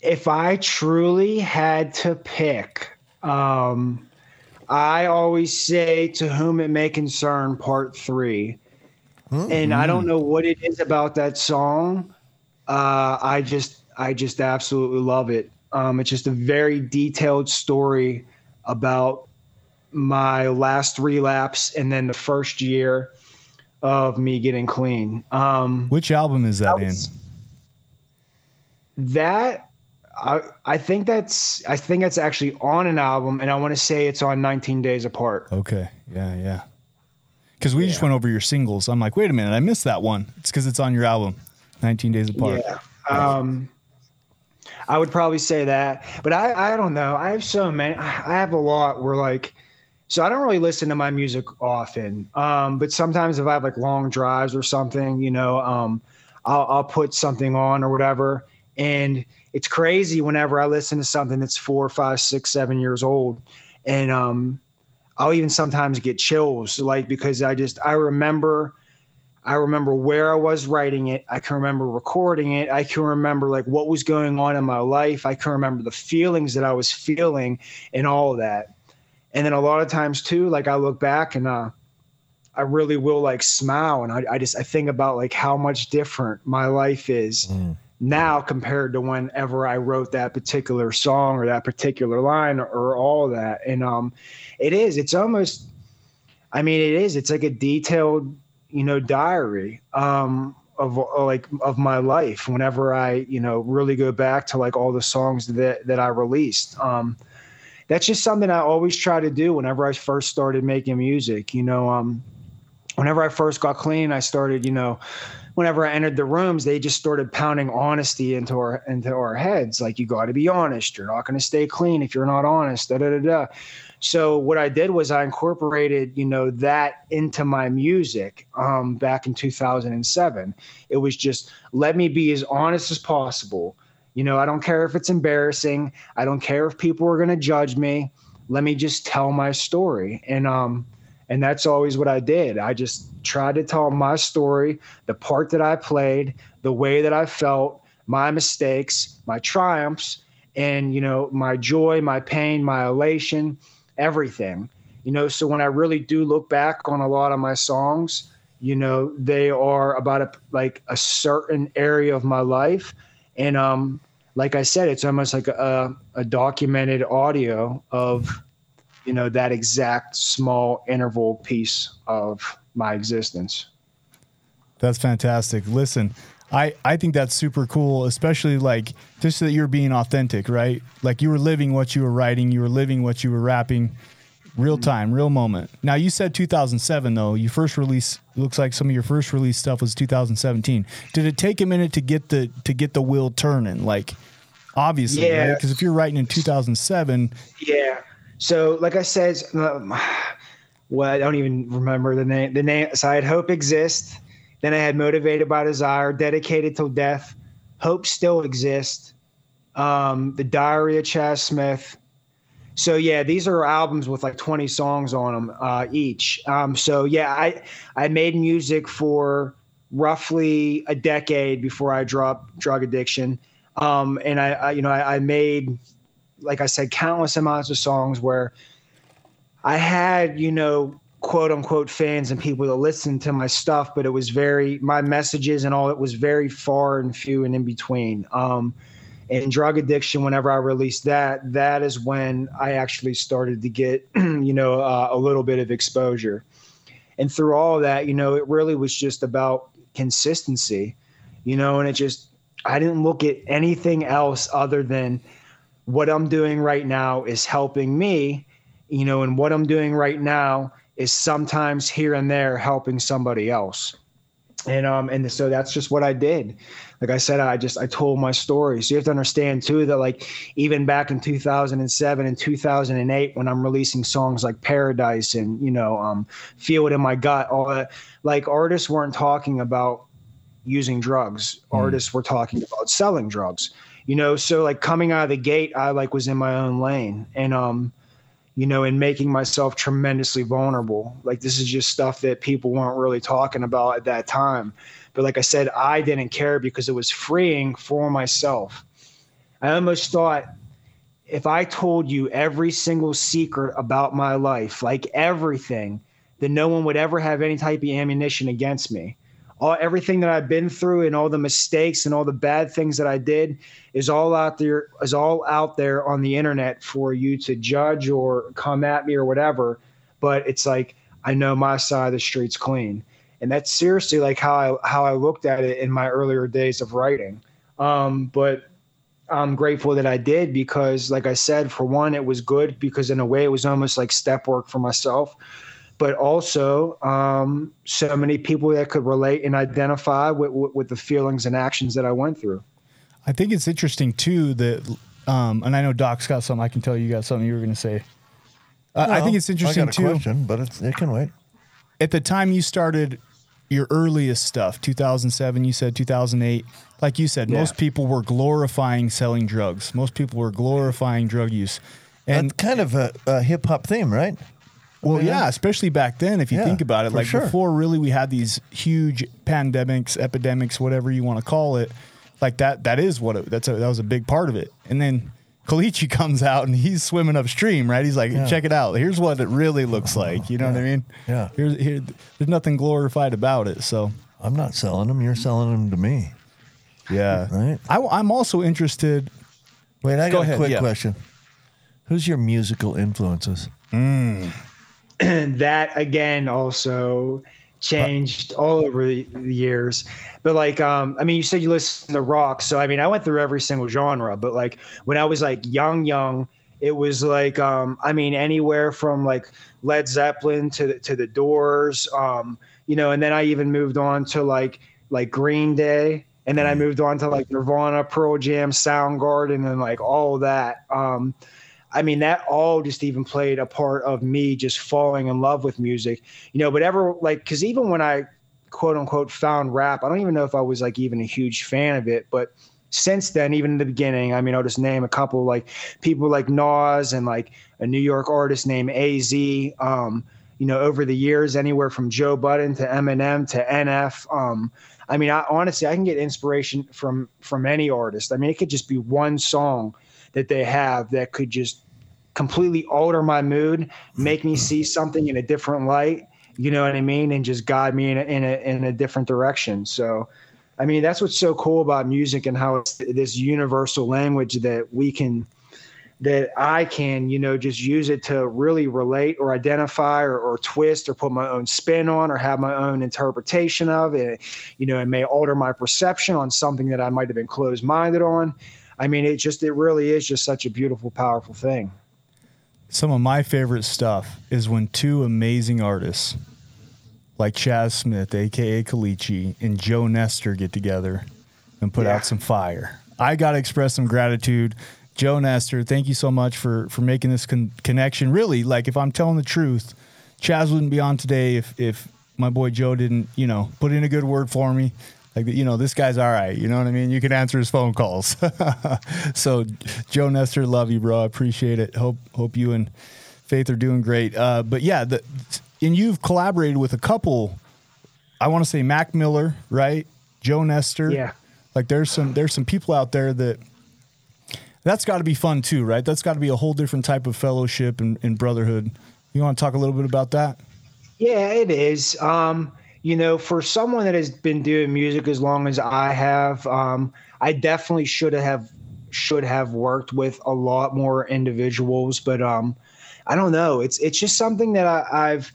if I truly had to pick, um, I always say "To whom it may concern" Part Three, and I don't know what it is about that song. Uh, I just, I just absolutely love it. Um, it's just a very detailed story about my last relapse and then the first year of me getting clean. Um, Which album is that, That in? that I I think that's I think that's actually on an album, and I want to say it's on 19 Days Apart. Okay. Yeah, yeah. Because we just went over your singles. I'm like, wait a minute, I missed that one. It's because it's on your album, 19 Days Apart. Yeah. Um, I would probably say that, but I I don't know. I have so many. I have a lot where like. So I don't really listen to my music often, um, but sometimes if I have like long drives or something, you know, um, I'll, I'll put something on or whatever, and it's crazy whenever I listen to something that's four, five, six, seven years old, and um, I'll even sometimes get chills, like because I just I remember, I remember where I was writing it. I can remember recording it. I can remember like what was going on in my life. I can remember the feelings that I was feeling and all of that. And then a lot of times too, like I look back and uh, I really will like smile and I, I just I think about like how much different my life is now compared to whenever I wrote that particular song or that particular line or, or all of that. And um, it is. It's almost. I mean, it is. It's like a detailed, you know, diary um, of uh, like of my life. Whenever I, you know, really go back to like all the songs that that I released. Um, that's just something I always try to do whenever I first started making music. You know, um, whenever I first got clean, I started, you know, whenever I entered the rooms, they just started pounding honesty into our into our heads. Like you got to be honest. You're not going to stay clean if you're not honest. Da da da da. So what I did was I incorporated, you know, that into my music um, back in 2007. It was just let me be as honest as possible. You know, I don't care if it's embarrassing. I don't care if people are going to judge me. let me just tell my story. And um and that's always what I did. I just tried to tell my story, the part that I played, the way that I felt, my mistakes, my triumphs, and you know, my joy, my pain, my elation, everything. You know, so when I really do look back on a lot of my songs, you know, they are about a like a certain area of my life. And um like I said, it's almost like a, a documented audio of you know that exact small interval piece of my existence that's fantastic listen i i think that's super cool especially like just that you're being authentic right like you were living what you were writing you were living what you were rapping real mm-hmm. time real moment now you said 2007 though you first release looks like some of your first release stuff was 2017 did it take a minute to get the to get the wheel turning like obviously yeah because if you're writing in 2007 yeah so, like I said, um, well, I don't even remember the name. The name. So I had Hope Exist. Then I had Motivated by Desire, Dedicated till Death. Hope Still Exists. Um, the Diary of Chaz Smith. So yeah, these are albums with like 20 songs on them uh, each. Um, so yeah, I I made music for roughly a decade before I dropped Drug Addiction. Um, and I, I, you know I, I made like I said, countless amounts of songs where I had, you know, quote unquote fans and people that listened to my stuff, but it was very my messages and all it was very far and few and in between. Um, and drug addiction, whenever I released that, that is when I actually started to get, you know, uh, a little bit of exposure. And through all that, you know, it really was just about consistency, you know, and it just I didn't look at anything else other than what I'm doing right now is helping me, you know, and what I'm doing right now is sometimes here and there helping somebody else. And um and so that's just what I did. Like I said, I just I told my story. So you have to understand too that like even back in 2007 and 2008 when I'm releasing songs like Paradise and you know um Feel It in My Gut, all that like artists weren't talking about using drugs. Mm. Artists were talking about selling drugs you know so like coming out of the gate i like was in my own lane and um you know and making myself tremendously vulnerable. Like this is just stuff that people weren't really talking about at that time. But like i said i didn't care because it was freeing for myself. I almost thought if i told you every single secret about my life like everything then no one would ever have any type of ammunition against me all everything that I've been through and all the mistakes and all the bad things that I did is all out there is all out there on the internet for you to judge or come at me or whatever. But it's like I know my side of the street's clean, and that's seriously like how I how I looked at it in my earlier days of writing. Um, but I'm grateful that I did because, like I said, for one, it was good because in a way it was almost like step work for myself but also um, so many people that could relate and identify with, with, with, the feelings and actions that I went through. I think it's interesting too that, um, and I know Doc's got something. I can tell you got something you were going to say. Uh, I think it's interesting I got a too. Question, but it can wait. At the time you started your earliest stuff, 2007, you said 2008. Like you said, yeah. most people were glorifying selling drugs. Most people were glorifying drug use. And That's kind of a, a hip hop theme, right? Well, yeah, especially back then, if you yeah, think about it, like sure. before, really, we had these huge pandemics, epidemics, whatever you want to call it. Like that, that is what it, that's a, that was a big part of it. And then Kalichi comes out and he's swimming upstream, right? He's like, yeah. check it out. Here's what it really looks like. You know yeah. what I mean? Yeah. Here's here. There's nothing glorified about it. So I'm not selling them. You're selling them to me. Yeah. Right. I, am also interested. Wait, I got a quick question. Who's your musical influences? Mm. that again also changed all over the years. But like, um, I mean, you said you listen to rock, so I mean, I went through every single genre. But like, when I was like young, young, it was like, um, I mean, anywhere from like Led Zeppelin to the, to the Doors, um, you know, and then I even moved on to like like Green Day, and then I moved on to like Nirvana, Pearl Jam, Soundgarden, and like all that. Um, I mean, that all just even played a part of me just falling in love with music, you know, but ever like, because even when I quote unquote found rap, I don't even know if I was like even a huge fan of it, but since then, even in the beginning, I mean, I'll just name a couple like people like Nas and like a New York artist named AZ. Um, you know, over the years, anywhere from Joe Budden to Eminem to NF. Um, I mean, I, honestly, I can get inspiration from from any artist. I mean, it could just be one song that they have that could just completely alter my mood, make me see something in a different light. You know what I mean, and just guide me in a, in a, in a different direction. So, I mean, that's what's so cool about music and how it's this universal language that we can that I can, you know, just use it to really relate or identify or, or, twist or put my own spin on or have my own interpretation of it. You know, it may alter my perception on something that I might have been closed minded on. I mean, it just, it really is just such a beautiful, powerful thing. Some of my favorite stuff is when two amazing artists like Chaz Smith, aka Kalichi, and Joe Nestor get together and put yeah. out some fire. I got to express some gratitude Joe Nestor, thank you so much for for making this con- connection. Really, like if I'm telling the truth, Chaz wouldn't be on today if if my boy Joe didn't, you know, put in a good word for me. Like you know, this guy's all right. You know what I mean? You can answer his phone calls. so, Joe Nestor, love you, bro. I appreciate it. Hope hope you and Faith are doing great. Uh, but yeah, the, and you've collaborated with a couple. I want to say Mac Miller, right? Joe Nestor. Yeah. Like there's some there's some people out there that that's got to be fun too, right? That's got to be a whole different type of fellowship and, and, brotherhood. You want to talk a little bit about that? Yeah, it is. Um, you know, for someone that has been doing music as long as I have, um, I definitely should have should have worked with a lot more individuals, but um, I don't know. It's it's just something that I, I've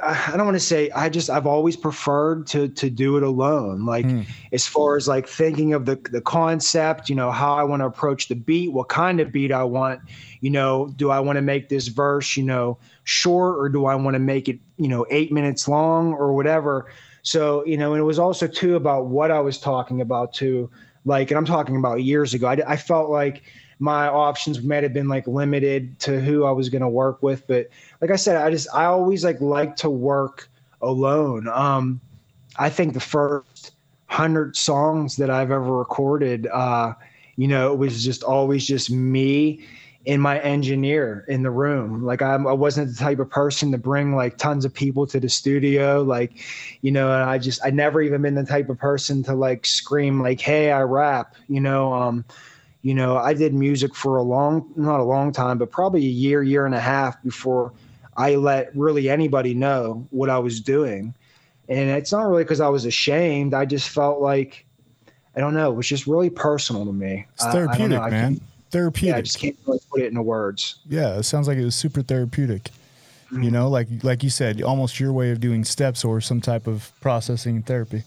I don't want to say I just I've always preferred to to do it alone. Like mm. as far as like thinking of the the concept, you know, how I want to approach the beat, what kind of beat I want, you know, do I want to make this verse, you know, short or do I want to make it, you know, 8 minutes long or whatever. So, you know, and it was also too about what I was talking about too. Like and I'm talking about years ago. I I felt like my options might have been like limited to who I was going to work with. But like I said, I just, I always like like to work alone. Um, I think the first hundred songs that I've ever recorded, uh, you know, it was just always just me and my engineer in the room. Like I'm, I wasn't the type of person to bring like tons of people to the studio. Like, you know, I just, I never even been the type of person to like scream like, Hey, I rap, you know, um, you know, I did music for a long, not a long time, but probably a year, year and a half before I let really anybody know what I was doing. And it's not really because I was ashamed. I just felt like, I don't know, it was just really personal to me. It's therapeutic, I, man. therapeutic. Yeah, I just can't really put it into words. Yeah, it sounds like it was super therapeutic. Mm-hmm. You know, like like you said, almost your way of doing steps or some type of processing therapy.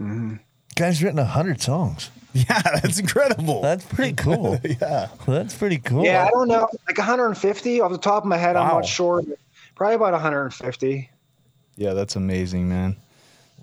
Mm-hmm. Guy's written a hundred songs. Yeah, that's incredible. That's pretty cool. yeah, that's pretty cool. Yeah, I don't know, like 150 off the top of my head. Wow. I'm not sure. Probably about 150. Yeah, that's amazing, man.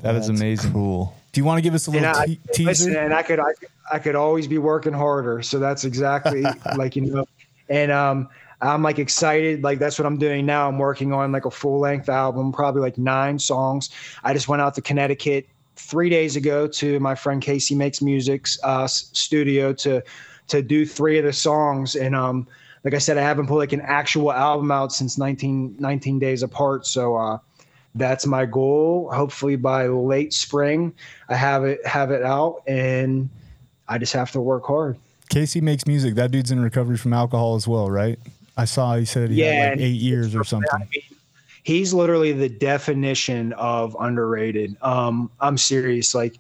That that's is amazing. Cool. Do you want to give us a little and I, te- teaser? Listen, and I could, I, I could always be working harder. So that's exactly like you know, and um, I'm like excited. Like that's what I'm doing now. I'm working on like a full length album, probably like nine songs. I just went out to Connecticut three days ago to my friend Casey Makes Music's uh, studio to to do three of the songs. And um, like I said, I haven't put like an actual album out since 19, 19 days apart. So uh, that's my goal. Hopefully by late spring, I have it have it out, and I just have to work hard. Casey makes music. That dude's in recovery from alcohol as well, right? I saw he said he yeah, had like eight years or something. I mean, he's literally the definition of underrated. Um, I'm serious. Like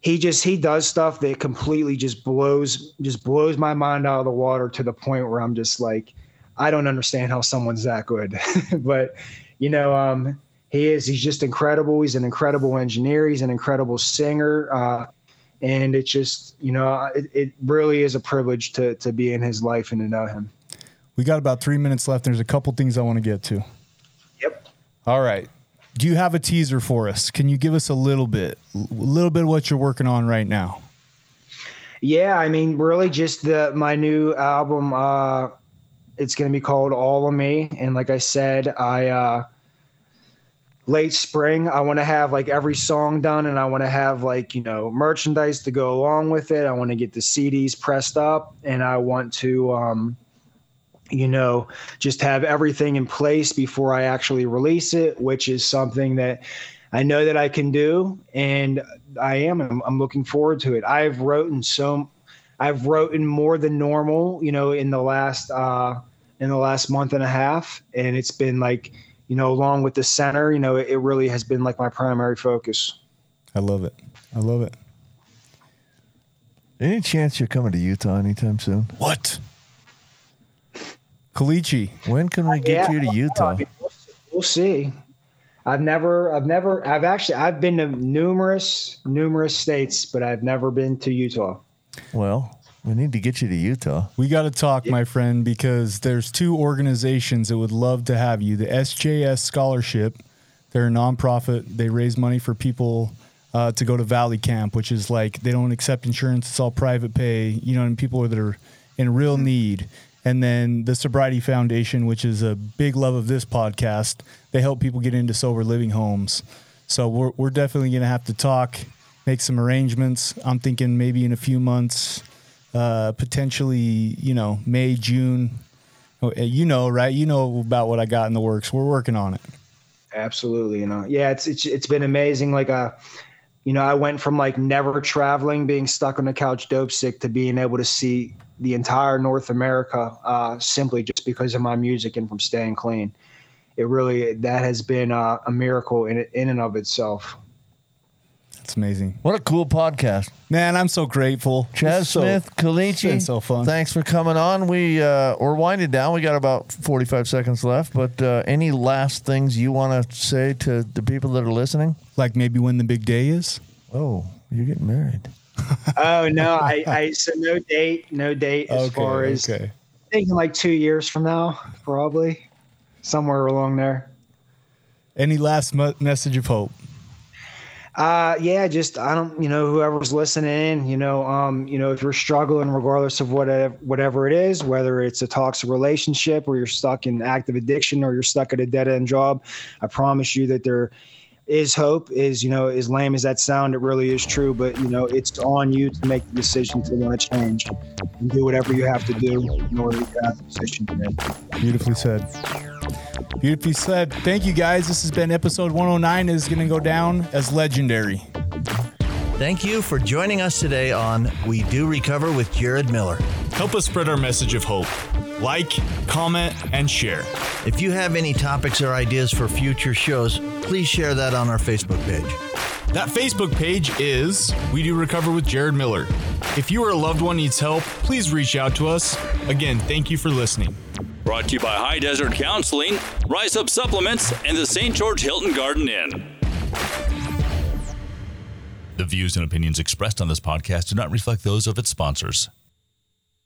he just he does stuff that completely just blows just blows my mind out of the water to the point where I'm just like, I don't understand how someone's that good. but you know, um, he is he's just incredible. He's an incredible engineer. He's an incredible singer. Uh, and it's just you know it, it really is a privilege to to be in his life and to know him. We got about three minutes left. There's a couple things I want to get to. All right. Do you have a teaser for us? Can you give us a little bit, a little bit of what you're working on right now? Yeah, I mean, really, just the my new album. Uh, it's going to be called All of Me, and like I said, I uh, late spring. I want to have like every song done and I want to have like, you know, merchandise to go along with it. I want to get the CDs pressed up and I want to, um, you know, just have everything in place before I actually release it, which is something that I know that I can do. And I am, I'm, I'm looking forward to it. I've written so, I've written more than normal, you know, in the last, uh, in the last month and a half. And it's been like, you know, along with the center, you know, it, it really has been like my primary focus. I love it. I love it. Any chance you're coming to Utah anytime soon? What? Kalichi. When can we get Yeah, you to Utah? We'll, we'll see. I've never, I've never, I've actually, I've been to numerous, numerous states, but I've never been to Utah. Well, we need to get you to Utah. We got to talk, my friend, because there's two organizations that would love to have you. The SJS Scholarship, they're a nonprofit. They raise money for people uh, to go to Valley Camp, which is like they don't accept insurance; it's all private pay. You know, and people that are in real need. And then the Sobriety Foundation, which is a big love of this podcast, they help people get into sober living homes. So we're we're definitely gonna have to talk, make some arrangements. I'm thinking maybe in a few months uh, potentially, you know, May, June. Oh, uh, You know, right? You know about what I got in the works. We're working on it. Absolutely. You know, yeah, it's, it's, it's been amazing. Like, uh, you know, I went from like never traveling, being stuck on the couch, dope sick, to being able to see the entire North America uh, simply just because of my music and from staying clean. It really that has been uh, a miracle in in and of itself. It's amazing, What a cool podcast. man. I'm so grateful. Chaz It's so- Smith, it's been Kalichi. so fun. Thanks for coming on. We uh, we're winding down. We got about forty five seconds left. But uh, any last things you want to say to the people that are listening? Like maybe when the big day is. Oh, you're getting married. Oh no, I, I so no date, no date as far as okay. thinking like two years from now, probably somewhere along there. Any last message of hope? Uh, yeah, just I don't, you know, whoever's listening, you know, um, you know, if you're struggling, regardless of whatever whatever it is, whether it's a toxic relationship or you're stuck in active addiction or you're stuck at a dead end job, I promise you that there is hope. Is you know, as lame as that sound, it really is true. But you know, it's on you to make the decision to want to change and do whatever you have to do in order to get out the position you're. Beautifully said. Beautifully said. Thank you guys. This has been episode 109. It is going to go down as legendary. Thank you for joining us today on We Do Recover with Jared Miller. Help us spread our message of hope. Like, comment, and share. If you have any topics or ideas for future shows, please share that on our Facebook page. That Facebook page is We Do Recover with Jared Miller. If you or a loved one needs help, please reach out to us. Again, thank you for listening. Brought to you by High Desert Counseling, Rise Up Supplements, and the St. George Hilton Garden Inn. The views and opinions expressed on this podcast do not reflect those of its sponsors.